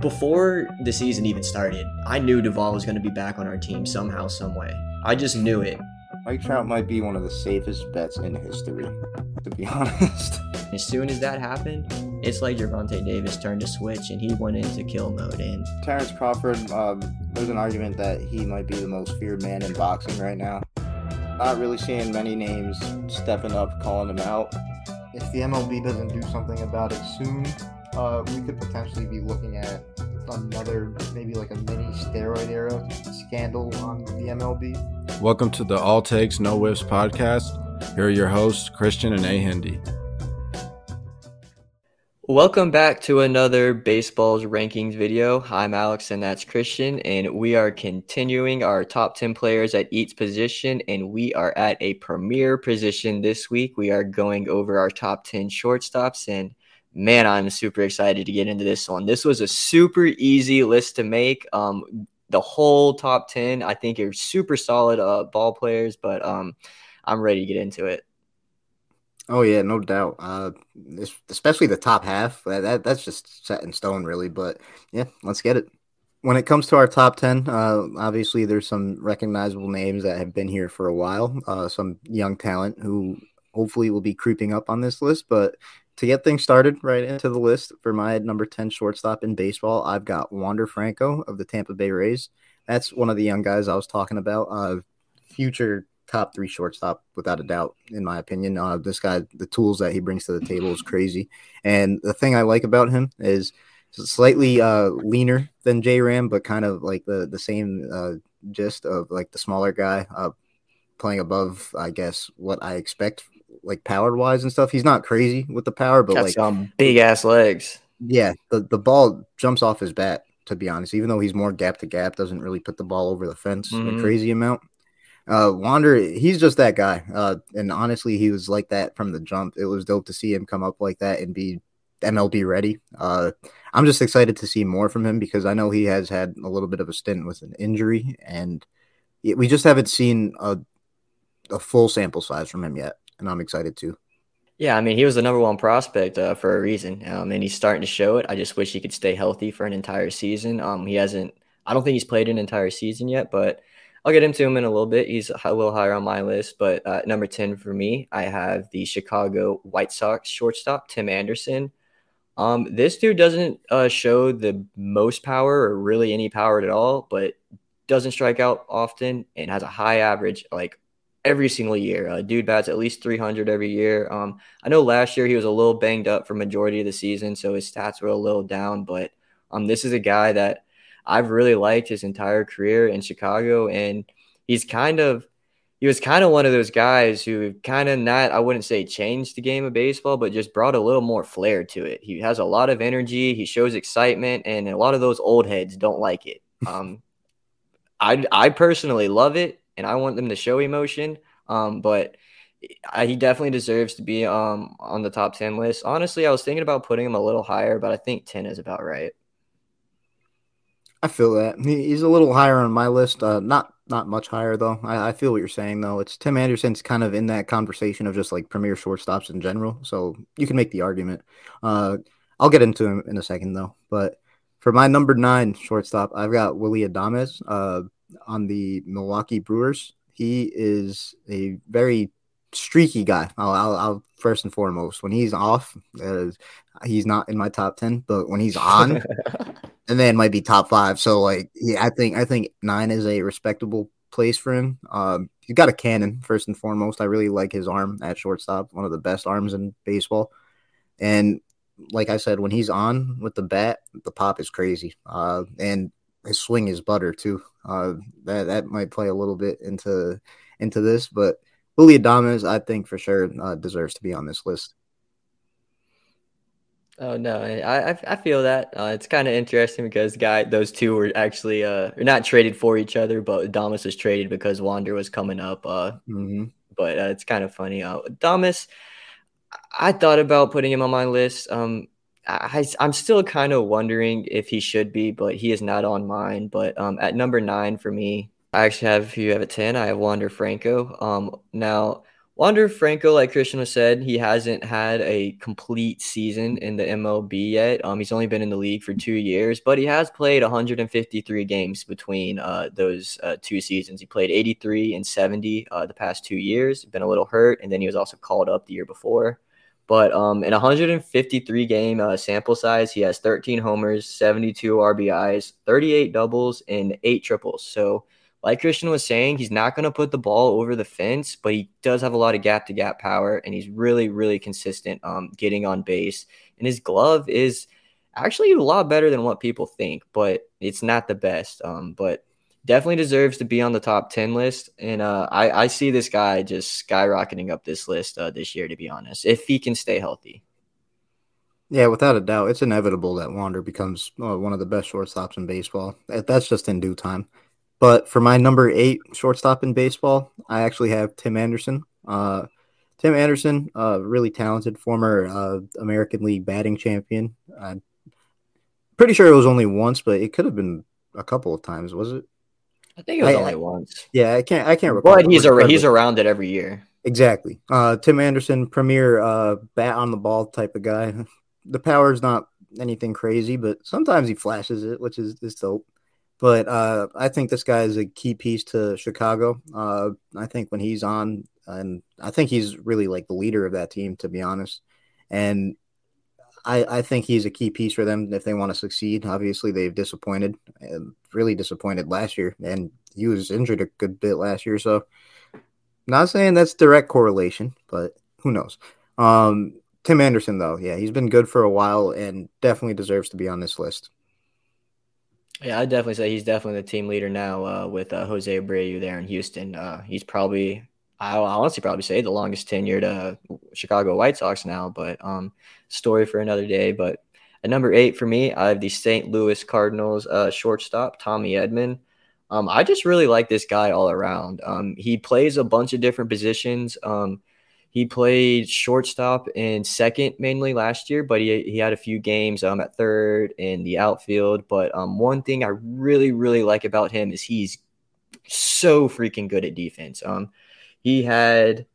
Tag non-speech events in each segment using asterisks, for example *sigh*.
before the season even started, I knew Duvall was going to be back on our team somehow, some way. I just knew it. Mike Trout might be one of the safest bets in history, to be *laughs* honest. As soon as that happened, it's like Gervonta Davis turned a switch and he went into kill mode. And Terrence Crawford, um, there's an argument that he might be the most feared man in boxing right now. Not really seeing many names stepping up, calling him out. If the MLB doesn't do something about it soon, uh, we could potentially be looking at another, maybe like a mini steroid era scandal on the MLB. Welcome to the All Takes No Whiffs podcast. Here are your hosts, Christian and A. Hindi. Welcome back to another Baseball's Rankings video. I'm Alex and that's Christian, and we are continuing our top 10 players at each position, and we are at a premier position this week. We are going over our top 10 shortstops, and man, I'm super excited to get into this one. This was a super easy list to make. Um, the whole top 10, I think, are super solid uh, ball players, but um, I'm ready to get into it. Oh yeah, no doubt. Uh, especially the top half. That, that, that's just set in stone, really. But yeah, let's get it. When it comes to our top ten, uh, obviously there's some recognizable names that have been here for a while. Uh, some young talent who hopefully will be creeping up on this list. But to get things started right into the list for my number 10 shortstop in baseball, I've got Wander Franco of the Tampa Bay Rays. That's one of the young guys I was talking about. Uh, future top three shortstop without a doubt, in my opinion. Uh, this guy, the tools that he brings to the table is crazy. And the thing I like about him is slightly uh, leaner than J Ram, but kind of like the the same uh, gist of like the smaller guy uh, playing above, I guess, what I expect, like power wise and stuff. He's not crazy with the power, but Got like some big ass legs. Yeah, the the ball jumps off his bat. To be honest, even though he's more gap to gap, doesn't really put the ball over the fence Mhm. a crazy amount. Uh, Wander, he's just that guy. Uh, and honestly, he was like that from the jump. It was dope to see him come up like that and be MLB ready. Uh, I'm just excited to see more from him because I know he has had a little bit of a stint with an injury, and we just haven't seen a a full sample size from him yet. And I'm excited too. Yeah, I mean, he was the number one prospect uh, for a reason, um, and he's starting to show it. I just wish he could stay healthy for an entire season. Um, he hasn't. I don't think he's played an entire season yet, but I'll get into him in a little bit. He's a little higher on my list, but uh, number ten for me, I have the Chicago White Sox shortstop Tim Anderson. Um, this dude doesn't uh, show the most power or really any power at all, but doesn't strike out often and has a high average like every single year. Uh, dude bats at least 300 every year. Um, I know last year he was a little banged up for majority of the season, so his stats were a little down. But um, this is a guy that I've really liked his entire career in Chicago, and he's kind of he was kind of one of those guys who kind of not I wouldn't say changed the game of baseball, but just brought a little more flair to it. He has a lot of energy, he shows excitement, and a lot of those old heads don't like it. *laughs* Um, I I personally love it, and I want them to show emotion. Um, but I, he definitely deserves to be um on the top ten list. Honestly, I was thinking about putting him a little higher, but I think ten is about right. I feel that He- he's a little higher on my list. Uh, not not much higher though. I, I feel what you're saying though. It's Tim Anderson's kind of in that conversation of just like premier shortstops in general. So you can make the argument. Uh, I'll get into him in a second though. But for my number nine shortstop, I've got Willy Adames uh, on the Milwaukee Brewers. He is a very streaky guy. I'll, I'll, I'll first and foremost when he's off, uh, he's not in my top ten. But when he's on, *laughs* and then might be top five. So like, yeah, I think I think nine is a respectable place for him. Um, he's got a cannon first and foremost. I really like his arm at shortstop, one of the best arms in baseball. And like I said, when he's on with the bat, the pop is crazy. Uh, and his swing is butter too. Uh, that that might play a little bit into into this, but Willy Adames, I think for sure uh, deserves to be on this list. Oh no, I I, I feel that uh, it's kind of interesting because guy those two were actually uh not traded for each other, but Adames was traded because Wander was coming up. Uh, Mm-hmm. but uh, it's kind of funny. Uh, Adames, I thought about putting him on my list. Um, I, I'm still kind of wondering if he should be, but he is not on mine. But um, at number nine for me, I actually have you have at ten. I have Wander Franco. Um, now Wander Franco, like Christian was said, he hasn't had a complete season in the MLB yet. Um, he's only been in the league for two years, but he has played 153 games between uh, those uh, two seasons. He played 83 and 70 uh, the past two years. Been a little hurt, and then he was also called up the year before. But um, in 153 game uh, sample size, he has 13 homers, 72 RBIs, 38 doubles, and eight triples. So like Christian was saying, he's not going to put the ball over the fence, but he does have a lot of gap to gap power, and he's really, really consistent um, getting on base. And his glove is actually a lot better than what people think, but it's not the best. Um, but definitely deserves to be on the top 10 list. And uh, I, I see this guy just skyrocketing up this list uh, this year, to be honest, if he can stay healthy. Yeah, without a doubt, it's inevitable that Wander becomes uh, one of the best shortstops in baseball. That's just in due time. But for my number eight shortstop in baseball, I actually have Tim Anderson. Uh, Tim Anderson, uh, really talented former uh, American League batting champion. I'm pretty sure it was only once, but it could have been a couple of times. Was it? I think it was I, only once. Yeah, I can't. I can't recall. But he's a, he's around it every year. Exactly. Uh, Tim Anderson, premier uh, bat on the ball type of guy. *laughs* The power is not anything crazy, but sometimes he flashes it, which is, is dope. But uh, I think this guy is a key piece to Chicago. Uh, I think when he's on, and I think he's really like the leader of that team, to be honest. And I, I think he's a key piece for them if they want to succeed. Obviously, they've disappointed, really disappointed last year, and he was injured a good bit last year. So, not saying that's direct correlation, but who knows? Um, Tim Anderson, though, yeah, he's been good for a while and definitely deserves to be on this list. Yeah, I definitely say he's definitely the team leader now uh, with uh, Jose Abreu there in Houston. Uh, he's probably, I honestly probably say the longest tenured uh, Chicago White Sox now, but um, story for another day. But at number eight for me, I have the St. Louis Cardinals uh, shortstop, Tommy Edman. Um, I just really like this guy all around. Um, he plays a bunch of different positions. Um, he played shortstop and second mainly last year, but he, he had a few games um, at third in the outfield. But um, one thing I really, really like about him is he's so freaking good at defense. Um, he had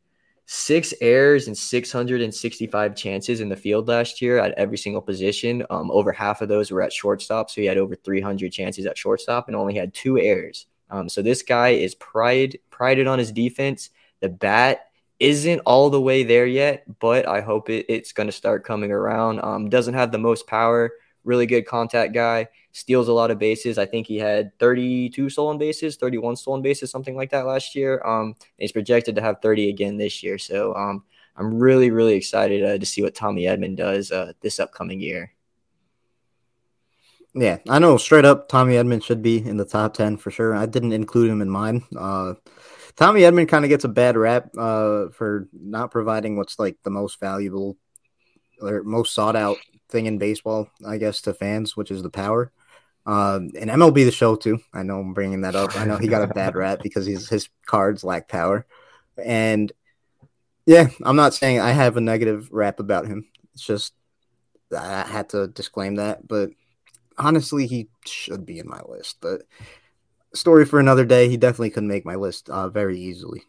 six errors and 665 chances in the field last year at every single position. Um, over half of those were at shortstop. So he had over 300 chances at shortstop and only had two errors. Um, so this guy is pride prided on his defense. The bat isn't all the way there yet, but I hope it, it's going to start coming around. Um, doesn't have the most power, really good contact guy, steals a lot of bases. I think he had 32 stolen bases, 31 stolen bases, something like that last year. Um, he's projected to have 30 again this year. So um, I'm really, really excited uh, to see what Tommy Edman does uh, this upcoming year. Yeah, I know straight up Tommy Edman should be in the top 10 for sure. I didn't include him in mine. Uh, Tommy Edman kind of gets a bad rap uh, for not providing what's like the most valuable or most sought out thing in baseball, I guess, to fans, which is the power. Um, and MLB the show too. I know I'm bringing that up. I know he got a *laughs* bad rap because his his cards lack power, and yeah, I'm not saying I have a negative rap about him. It's just I had to disclaim that, but honestly, he should be in my list. But story for another day. He definitely could make my list uh, very easily.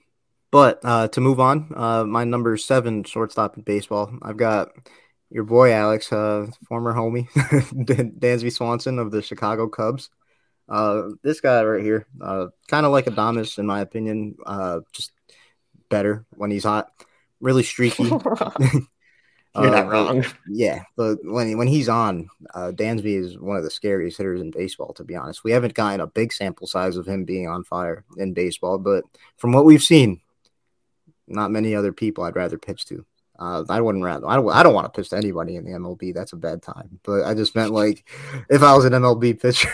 But uh, to move on, uh, my number seven shortstop in baseball, I've got your boy Alex, uh, former homie *laughs* Dansby Swanson of the Chicago Cubs. Uh, this guy right here, uh, kind of like Adames in my opinion, just better when he's hot. Really streaky. *laughs* *laughs* You're uh, not wrong. Yeah, but when when he's on, uh, Dansby is one of the scariest hitters in baseball. To be honest, we haven't gotten a big sample size of him being on fire in baseball, but from what we've seen, not many other people I'd rather pitch to. Uh, I wouldn't rather. I don't. I don't want to pitch to anybody in the MLB. That's a bad time. But I just meant like if I was an MLB pitcher.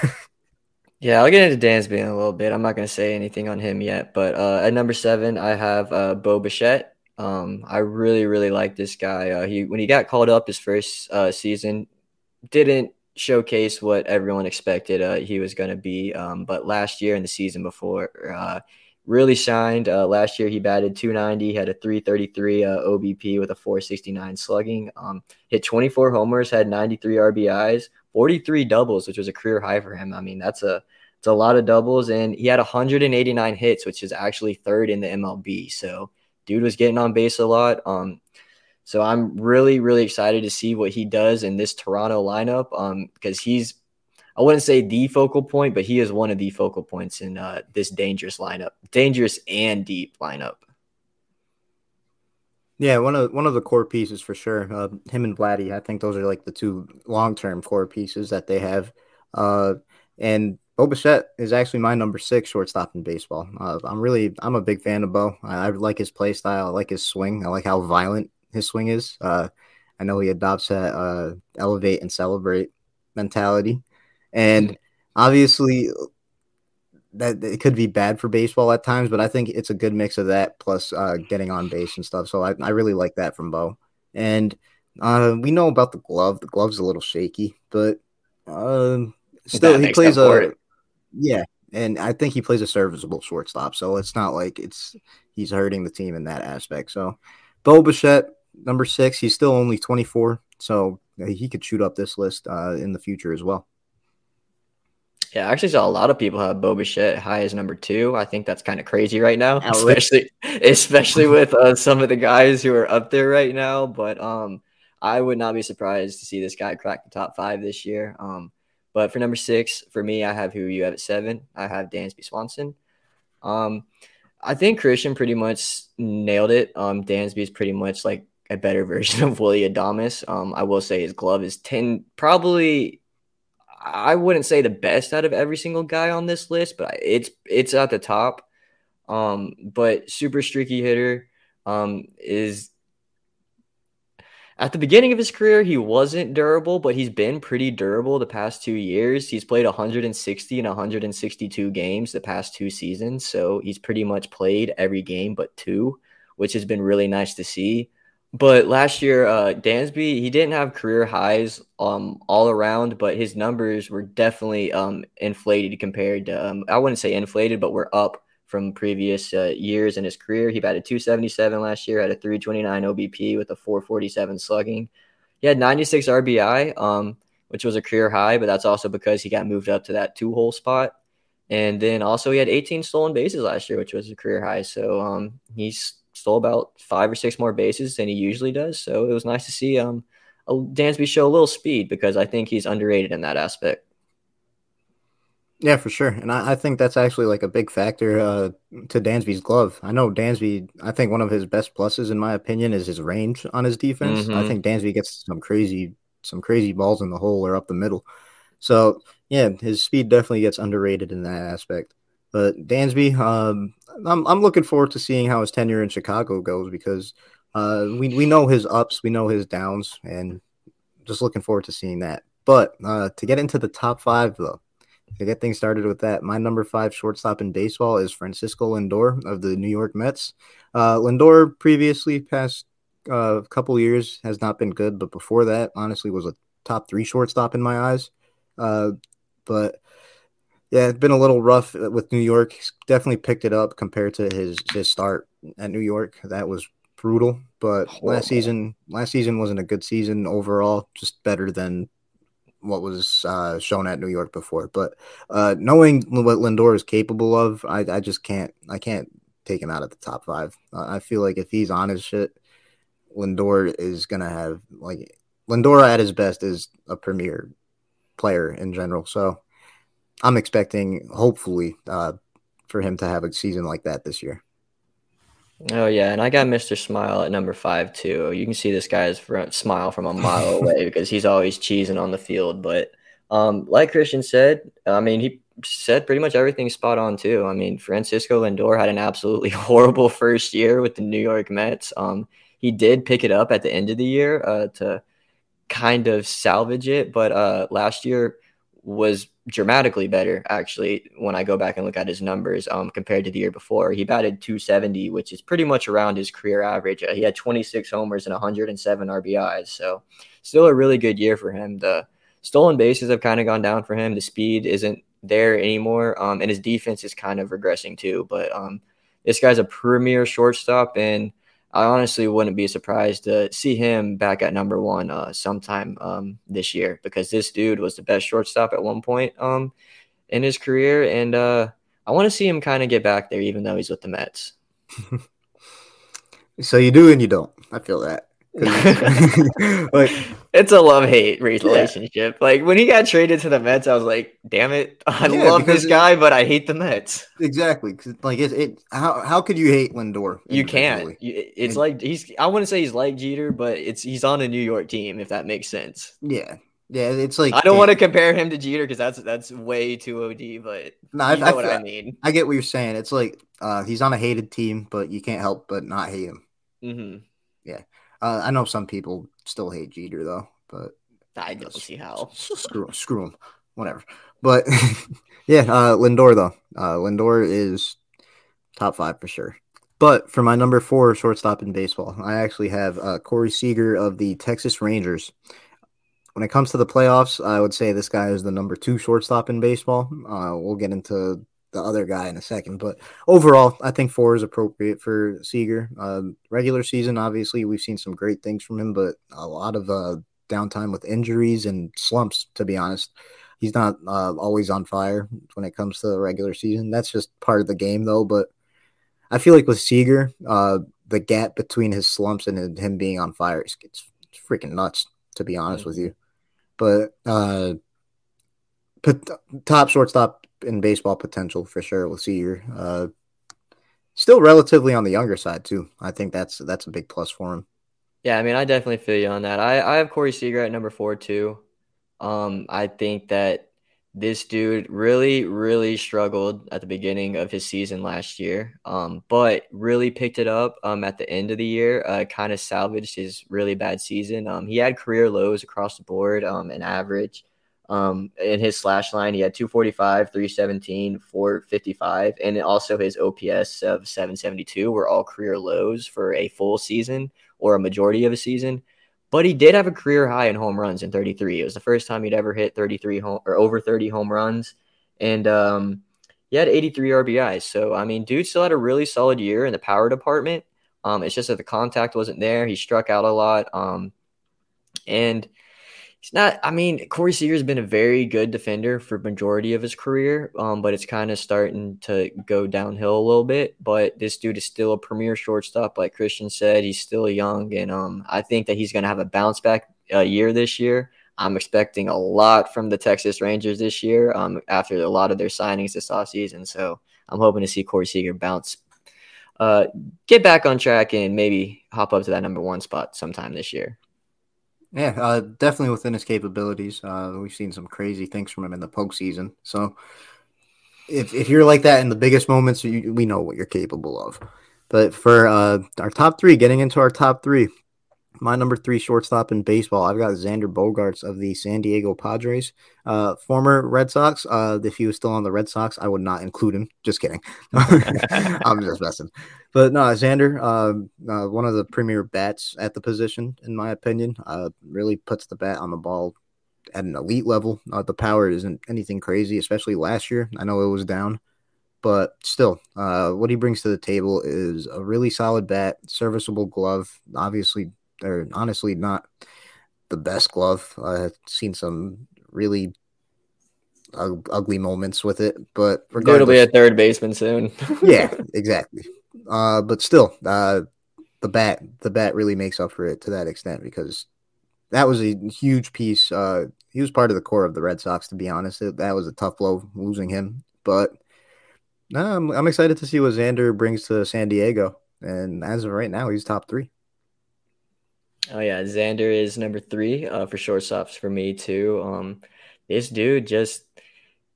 *laughs* yeah, I'll get into Dansby in a little bit. I'm not going to say anything on him yet. But uh, at number seven, I have uh, Bo Bichette. Um, I really, really like this guy. Uh, he when he got called up his first uh, season, didn't showcase what everyone expected uh, he was going to be. Um, but last year and the season before, uh, really shined. Uh, last year he batted 290, had a 333 uh, OBP with a 469 slugging. Um, hit 24 homers, had 93 RBIs, 43 doubles, which was a career high for him. I mean, that's a it's a lot of doubles, and he had 189 hits, which is actually third in the MLB. So dude was getting on base a lot. Um, so I'm really, really excited to see what he does in this Toronto lineup. Um, because he's, I wouldn't say the focal point, but he is one of the focal points in uh, this dangerous lineup, dangerous and deep lineup. Yeah, one of one of the core pieces for sure. Uh, him and Vladdy, I think those are like the two long term core pieces that they have. Uh, and Bo Bichette is actually my number six shortstop in baseball. Uh, I'm really I'm a big fan of Bo. I, I, like his play style. I like his swing. I like how violent his swing is. Uh, I know he adopts that uh, elevate and celebrate mentality, and obviously that it could be bad for baseball at times, but I think it's a good mix of that plus uh, getting on base and stuff. So I, I really like that from Bo. And uh, we know about the glove. The glove's a little shaky, but uh, still he plays a yeah, and I think he plays a serviceable shortstop. So it's not like it's he's hurting the team in that aspect. So Bo Bichette, number six, he's still only 24, so he could shoot up this list uh, in the future as well. Yeah, I actually saw a lot of people have Bo Bichette high as number two. I think that's kind of crazy right now, especially especially with uh, some of the guys who are up there right now. But um, I would not be surprised to see this guy crack the top five this year. Um, but for number six, for me, I have who you have at seven. I have Dansby Swanson. Um, I think Christian pretty much nailed it. Um, Dansby is pretty much like a better *laughs* version of Willy Adames. Um, I will say his glove is ten, probably I wouldn't say the best out of every single guy on this list, but it's it's at the top. Um, but super streaky hitter um, is at the beginning of his career, he wasn't durable, but he's been pretty durable the past two years. He's played 160 and 162 games the past two seasons. So he's pretty much played every game but two, which has been really nice to see. But last year, uh, Dansby, he didn't have career highs um, all around, but his numbers were definitely um, inflated compared to, um, I wouldn't say inflated, but were up from previous uh, years in his career. He batted 277 last year, had a 329 OBP with a 447 slugging. He had 96 RBI, um, which was a career high, but that's also because he got moved up to that two hole spot. And then also he had 18 stolen bases last year, which was a career high. So um, he's stole about five or six more bases than he usually does. So it was nice to see um, Dansby show a little speed because I think he's underrated in that aspect. Yeah, for sure. And I, I, think that's actually like a big factor uh, to Dansby's glove. I know Dansby, I think one of his best pluses, in my opinion, is his range on his defense. Mm-hmm. I think Dansby gets some crazy, some crazy balls in the hole or up the middle. So, yeah, his speed definitely gets underrated in that aspect. But Dansby, um, I'm, I'm looking forward to seeing how his tenure in Chicago goes because uh, we, we know his ups, we know his downs, and just looking forward to seeing that. But uh, to get into the top five, though, to get things started with that, my number five shortstop in baseball is Francisco Lindor of the New York Mets. Uh, Lindor previously past a uh, couple years has not been good, but before that, honestly, was a top three shortstop in my eyes. Uh, but yeah, it's been a little rough with New York. He's definitely picked it up compared to his his start at New York. That was brutal. But Horrible. last season, last season wasn't a good season overall. Just better than what was uh, shown at New York before. But uh, knowing what Lindor is capable of, I, I just can't I can't take him out of the top five. Uh, I feel like if he's on his shit, Lindor is gonna have like Lindor at his best is a premier player in general. So I'm expecting hopefully uh, for him to have a season like that this year. Oh yeah, and I got Mr. Smile at number five too. You can see this guy's front smile from a mile *laughs* away because he's always cheesing on the field. But um, like Christian said, I mean, he said pretty much everything spot on too. I mean, Francisco Lindor had an absolutely *laughs* horrible first year with the New York Mets. Um, he did pick it up at the end of the year uh, to kind of salvage it, but uh, last year was dramatically better actually when I go back and look at his numbers um, compared to the year before. He batted 270, which is pretty much around his career average. Uh, he had 26 homers and 107 RBIs, so still a really good year for him. The stolen bases have kind of gone down for him. The speed isn't there anymore, um, and his defense is kind of regressing too. But um, this guy's a premier shortstop, and I honestly wouldn't be surprised to see him back at number one uh, sometime um, this year because this dude was the best shortstop at one point um, in his career, and uh, I want to see him kind of get back there, even though he's with the Mets. *laughs* So you do and you don't. I feel that. *laughs* *laughs* like it's a love hate relationship. Yeah. Like when he got traded to the Mets, I was like, "Damn it, *laughs* I yeah, love this guy, but I hate the Mets." Exactly. Like it, it. How how could you hate Lindor? You can't. It's and, like he's. I wouldn't say he's like Jeter, but it's he's on a New York team. If that makes sense. Yeah. Yeah, it's like I don't want to compare him to Jeter because that's that's way too OD. But no, I, know I, what I, I mean. I get what you're saying. It's like uh, he's on a hated team, but you can't help but not hate him. Mm-hmm. Uh, I know some people still hate Jeter though, but I don't see how. Screw screw him, whatever. But *laughs* yeah, uh, Lindor though. Uh, Lindor is top five for sure. But for my number four shortstop in baseball, I actually have uh, Corey Seager of the Texas Rangers. When it comes to the playoffs, I would say this guy is the number two shortstop in baseball. Uh, we'll get into the other guy in a second. But overall, I think four is appropriate for Seager. Uh, regular season, obviously, we've seen some great things from him, but a lot of uh, downtime with injuries and slumps, to be honest. He's not uh, always on fire when it comes to the regular season. That's just part of the game, though. But I feel like with Seager, uh, the gap between his slumps and him being on fire is it's freaking nuts, to be honest mm-hmm. with you. But uh, top shortstop in baseball potential for sure with Seager. Uh, still relatively on the younger side too. I think that's that's a big plus for him. Yeah, I mean, I definitely feel you on that. I, I have Corey Seager at number four too. Um, I think that this dude really, really struggled at the beginning of his season last year, um, but really picked it up um, at the end of the year. Uh, kind of salvaged his really bad season. Um, he had career lows across the board, um, an average um, in his slash line, he had 245, 317, 455, and also his OPS of 772 were all career lows for a full season or a majority of a season. But he did have a career high in home runs in 33. It was the first time he'd ever hit 33 home or over 30 home runs. And um, he had 83 RBIs. So, I mean, dude still had a really solid year in the power department. Um, it's just that the contact wasn't there. He struck out a lot. Um, and he's not. I mean, Corey Seager's been a very good defender for majority of his career, um, but it's kind of starting to go downhill a little bit. But this dude is still a premier shortstop, like Christian said. He's still young, and um, I think that he's going to have a bounce back uh, year this year. I'm expecting a lot from the Texas Rangers this year um, after a lot of their signings this offseason. So I'm hoping to see Corey Seager bounce, uh, get back on track, and maybe hop up to that number one spot sometime this year. Yeah, uh, definitely within his capabilities. Uh, we've seen some crazy things from him in the postseason. So if if you're like that in the biggest moments, you, we know what you're capable of. But for uh, our top three, getting into our top three, my number three shortstop in baseball, I've got Xander Bogaerts of the San Diego Padres, uh, former Red Sox. Uh, if he was still on the Red Sox, I would not include him. Just kidding. *laughs* I'm just messing. But no, Xander, uh, uh, one of the premier bats at the position, in my opinion, uh, really puts the bat on the ball at an elite level. Uh, the power isn't anything crazy, especially last year. I know it was down, but still, uh, what he brings to the table is a really solid bat, serviceable glove. Obviously, or honestly not the best glove. I've seen some really ugly moments with it, but it'll be a third baseman soon. *laughs* yeah, *laughs* exactly. Uh, but still, uh, the bat, the bat really makes up for it to that extent because that was a huge piece. Uh, he was part of the core of the Red Sox, to be honest. It, that was a tough blow losing him, but no, I'm, I'm excited to see what Xander brings to San Diego. And as of right now, he's top three. Oh yeah, Xander is number three uh, for shortstops for me too. Um, this dude just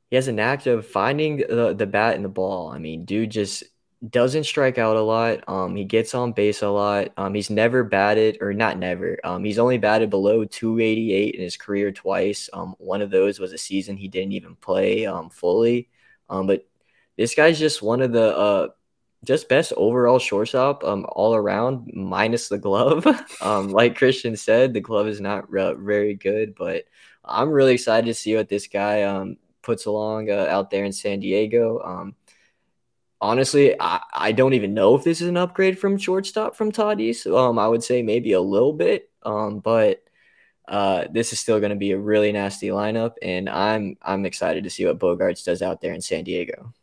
he has a knack of finding the, the bat and the ball. I mean, dude just doesn't strike out a lot. Um, he gets on base a lot. Um, he's never batted or not never. Um, he's only batted below 288 in his career twice. Um, one of those was a season he didn't even play um fully. Um, but this guy's just one of the uh just best overall shortstop um all around minus the glove *laughs* um like christian said the glove is not re- very good but i'm really excited to see what this guy um puts along uh, out there in san diego um honestly I, I don't even know if this is an upgrade from shortstop from Tatis um i would say maybe a little bit um but uh, this is still going to be a really nasty lineup, and I'm I'm excited to see what Bogaerts does out there in San Diego.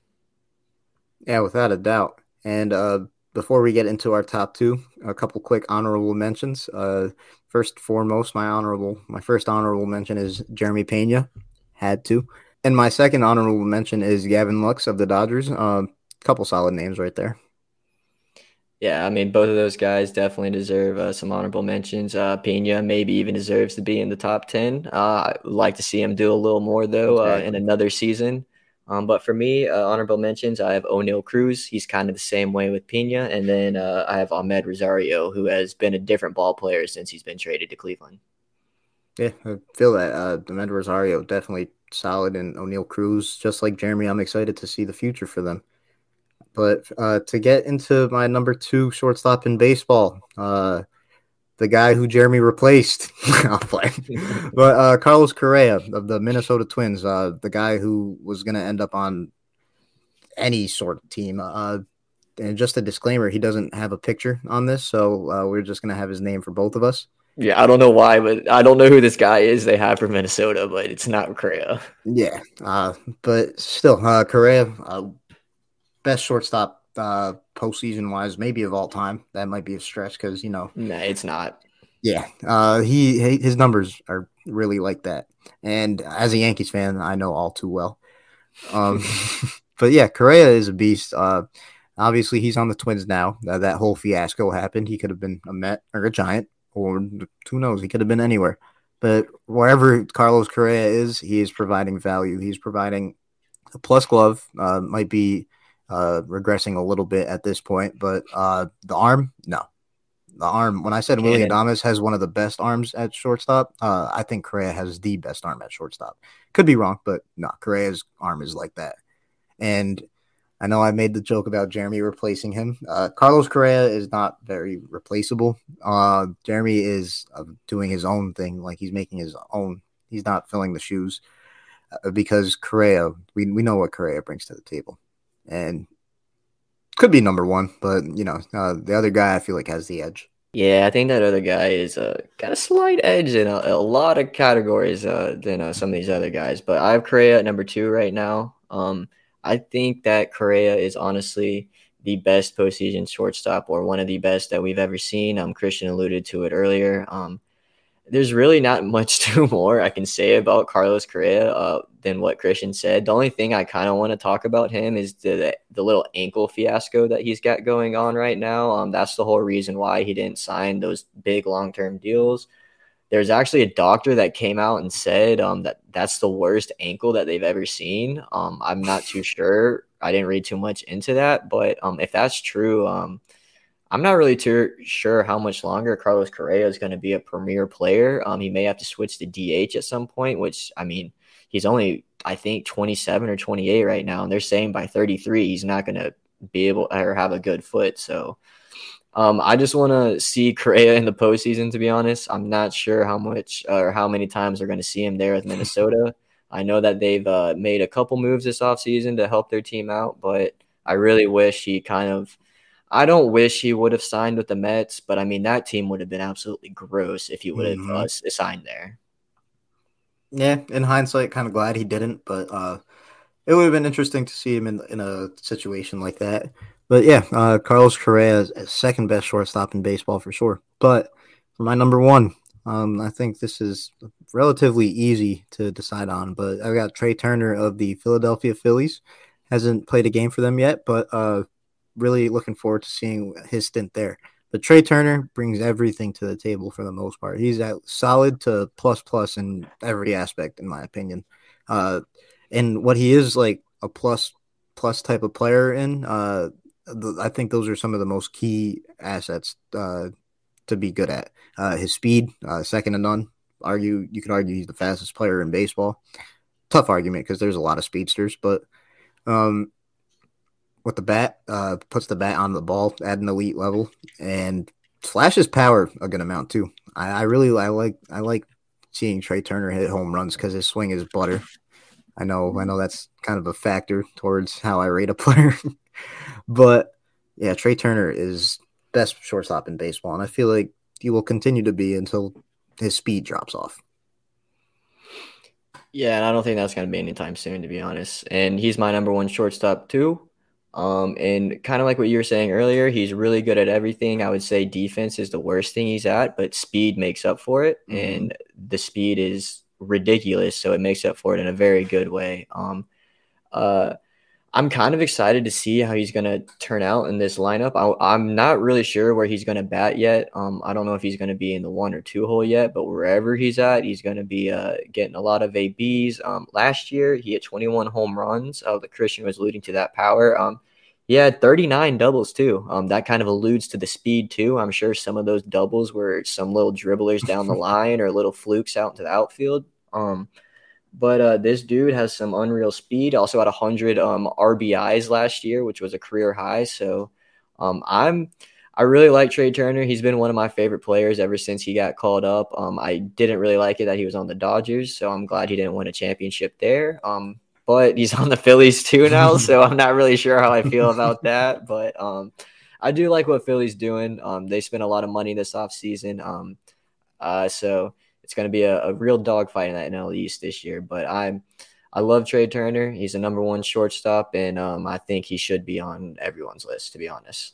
Yeah, without a doubt. And uh, before we get into our top two, a couple quick honorable mentions. Uh, first foremost, my honorable, my first honorable mention is Jeremy Pena, had to, and my second honorable mention is Gavin Lux of the Dodgers. A uh, couple solid names right there. Yeah, I mean, both of those guys definitely deserve uh, some honorable mentions. Uh, Pena maybe even deserves to be in the top 10. Uh, I'd like to see him do a little more, though, uh, in another season. Um, but for me, uh, honorable mentions, I have Oneil Cruz. He's kind of the same way with Pena. And then uh, I have Amed Rosario, who has been a different ball player since he's been traded to Cleveland. Yeah, I feel that. Uh, Amed Rosario definitely solid, and Oneil Cruz, just like Jeremy, I'm excited to see the future for them. But uh, to get into my number two shortstop in baseball, uh, the guy who Jeremy replaced, *laughs* I'll play. *laughs* but uh, Carlos Correa of the Minnesota Twins, uh, the guy who was going to end up on any sort of team. Uh, and just a disclaimer, he doesn't have a picture on this, so uh, we're just going to have his name for both of us. Yeah, I don't know why, but I don't know who this guy is they have for Minnesota, but it's not Correa. Yeah, uh, but still, uh, Correa, uh, best shortstop uh, postseason wise, maybe of all time. That might be a stretch because you know. No, it's not. Yeah, uh, he his numbers are really like that, and as a Yankees fan, I know all too well. Um, *laughs* but yeah, Correa is a beast. Uh, obviously, he's on the Twins now. Uh, that whole fiasco happened. He could have been a Met or a Giant, or who knows? He could have been anywhere. But wherever Carlos Correa is, he is providing value. He's providing a plus glove. Uh, might be uh, regressing a little bit at this point. But uh, the arm, no. The arm, when I said Willy Adames has one of the best arms at shortstop, uh, I think Correa has the best arm at shortstop. Could be wrong, but no, Correa's arm is like that. And I know I made the joke about Jeremy replacing him. Uh, Carlos Correa is not very replaceable. Uh, Jeremy is uh, doing his own thing, like he's making his own. He's not filling the shoes uh, because Correa, we, we know what Correa brings to the table and could be number one, but you know, uh, the other guy I feel like has the edge. Yeah, I think that other guy is uh, got a slight edge in a, a lot of categories uh, than uh, some of these other guys. But I have Correa at number two right now. Um, I think that Correa is honestly the best postseason shortstop or one of the best that we've ever seen. Um, Christian alluded to it earlier. Um, there's really not much *laughs* too more I can say about Carlos Correa uh, than what Christian said. The only thing I kind of want to talk about him is the the little ankle fiasco that he's got going on right now. Um, that's the whole reason why he didn't sign those big long term deals. There's actually a doctor that came out and said um, that that's the worst ankle that they've ever seen. Um, I'm not too *laughs* sure. I didn't read too much into that, but um, if that's true, um, I'm not really too sure how much longer Carlos Correa is going to be a premier player. Um, he may have to switch to DH at some point, which I mean, he's only I think 27 or 28 right now, and they're saying by 33 he's not going to be able or have a good foot. So, um, I just want to see *laughs* Correa in the postseason. To be honest, I'm not sure how much or how many times they're going to see him there with *laughs* Minnesota. I know that they've uh, made a couple moves this offseason to help their team out, but I really wish he kind of I don't wish he would have signed with the Mets, but I mean that team would have been absolutely gross if he would have mm-hmm. uh, signed there. Yeah, in hindsight, kind of glad he didn't, but uh, it would have been interesting to see him in in a situation like that. But yeah, uh, Carlos Correa is second best shortstop in baseball for sure. But for my number one, um, I think this is relatively easy to decide on. But I've got Trea Turner of the Philadelphia Phillies. Hasn't played a game for them yet, but uh, really looking forward to seeing his stint there. But Trea Turner brings everything to the table for the most part. He's at solid to plus plus in every aspect, in my opinion. Uh, and what he is like a plus plus type of player in, uh, I think those are some of the most key assets uh, to be good at. Uh, his speed, uh, second to none. Argue you could argue he's the fastest player in baseball. Tough argument because there's a lot of speedsters, but um, with the bat, uh, puts the bat on the ball at an elite level, and flashes power a good amount too. I, I really I like I like seeing Trea Turner hit home runs because his swing is butter. I know I know that's kind of a factor towards how I rate a player, *laughs* but yeah, Trea Turner is best shortstop in baseball, and I feel like he will continue to be until his speed drops off. Yeah, and I don't think that's going to be anytime soon, to be honest. And he's my number one shortstop too. Um, and kind of like what you were saying earlier, he's really good at everything. I would say defense is the worst thing he's at, but speed makes up for it, mm-hmm. and the speed is ridiculous, so it makes up for it in a very good way. Um, uh, I'm kind of excited to see how he's going to turn out in this lineup. I, am not really sure where he's going to bat yet. Um, I don't know if he's going to be in the one or two hole yet, but wherever he's at, he's going to be uh, getting a lot of ABs. Um, last year, he had 21 home runs. Uh, the Christian was alluding to that power. Um, had 39 doubles too. Um, that kind of alludes to the speed too. I'm sure some of those doubles were some little dribblers down the *laughs* line or little flukes out into the outfield. Um, but uh, this dude has some unreal speed. Also had 100 um, RBIs last year, which was a career high. So um, I'm I really like Trea Turner. He's been one of my favorite players ever since he got called up. Um, I didn't really like it that he was on the Dodgers, so I'm glad he didn't win a championship there. Um, but he's on the Phillies too now, *laughs* so I'm not really sure how I feel about that. But um, I do like what Philly's doing. Um, they spent a lot of money this offseason. Um, uh, so it's going to be a, a real dogfight in that NL East this year. But I'm I love Trea Turner. He's a number one shortstop, and um, I think he should be on everyone's list. To be honest,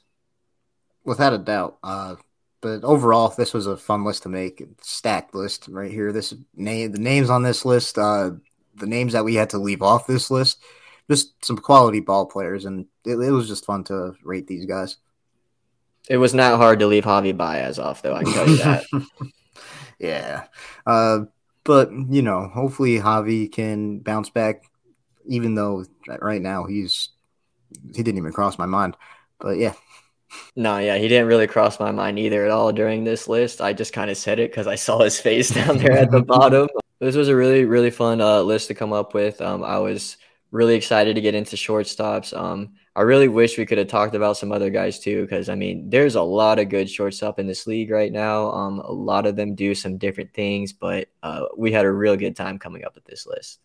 without a doubt. Uh, but overall, this was a fun list to make. Stacked list right here. This name, the names on this list, uh, the names that we had to leave off this list, just some quality ball players, and it, it was just fun to rate these guys. It was not hard to leave Javi Baez off, though. I can tell you that. *laughs* *laughs* Yeah. Uh, but, you know, hopefully Javi can bounce back, even though right now he's, he didn't even cross my mind. But yeah. No, yeah, he didn't really cross my mind either at all during this list. I just kind of said it because I saw his face *laughs* down there at the bottom. This was a really, really fun uh, list to come up with. Um, I was really excited to get into shortstops. Um, I really wish we could have talked about some other guys too, because I mean, there's a lot of good shortstop in this league right now. Um, a lot of them do some different things, but uh, we had a real good time coming up with this list.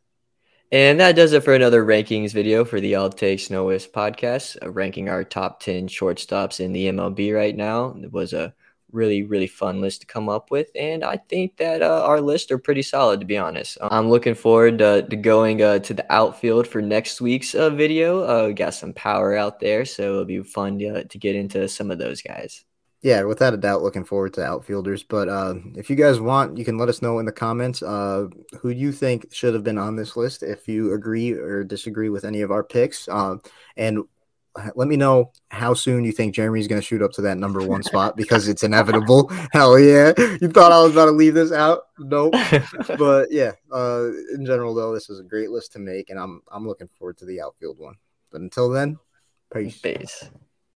And that does it for another rankings video for the All Takes No Whiffs podcast, uh, ranking our top 10 shortstops in the MLB right now. It was a really really fun list to come up with and i think that uh, our lists are pretty solid to be honest. I'm looking forward to, to going uh, to the outfield for next week's uh, video. Uh, got some power out there so it'll be fun to, to get into some of those guys. Yeah without a doubt looking forward to outfielders but uh, if you guys want you can let us know in the comments uh, who you think should have been on this list if you agree or disagree with any of our picks and let me know how soon you think Jeremy's going to shoot up to that number one spot because it's inevitable. *laughs* Hell yeah. You thought I was about to leave this out? Nope. *laughs* but yeah, uh, in general, though, this is a great list to make, and I'm, I'm looking forward to the outfield one. But until then, peace. Peace.